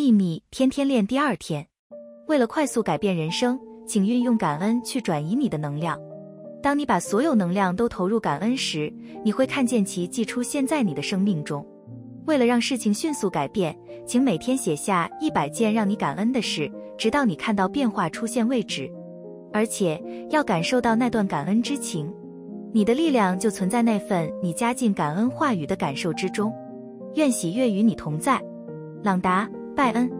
秘密天天练第二天。为了快速改变人生，请运用感恩去转移你的能量。当你把所有能量都投入感恩时，你会看见奇迹出现在你的生命中。为了让事情迅速改变，请每天写下一百件让你感恩的事，直到你看到变化出现为止。而且要感受到那段感恩之情，你的力量就存在那份你加进感恩话语的感受之中。愿喜悦与你同在，朗达·拜恩。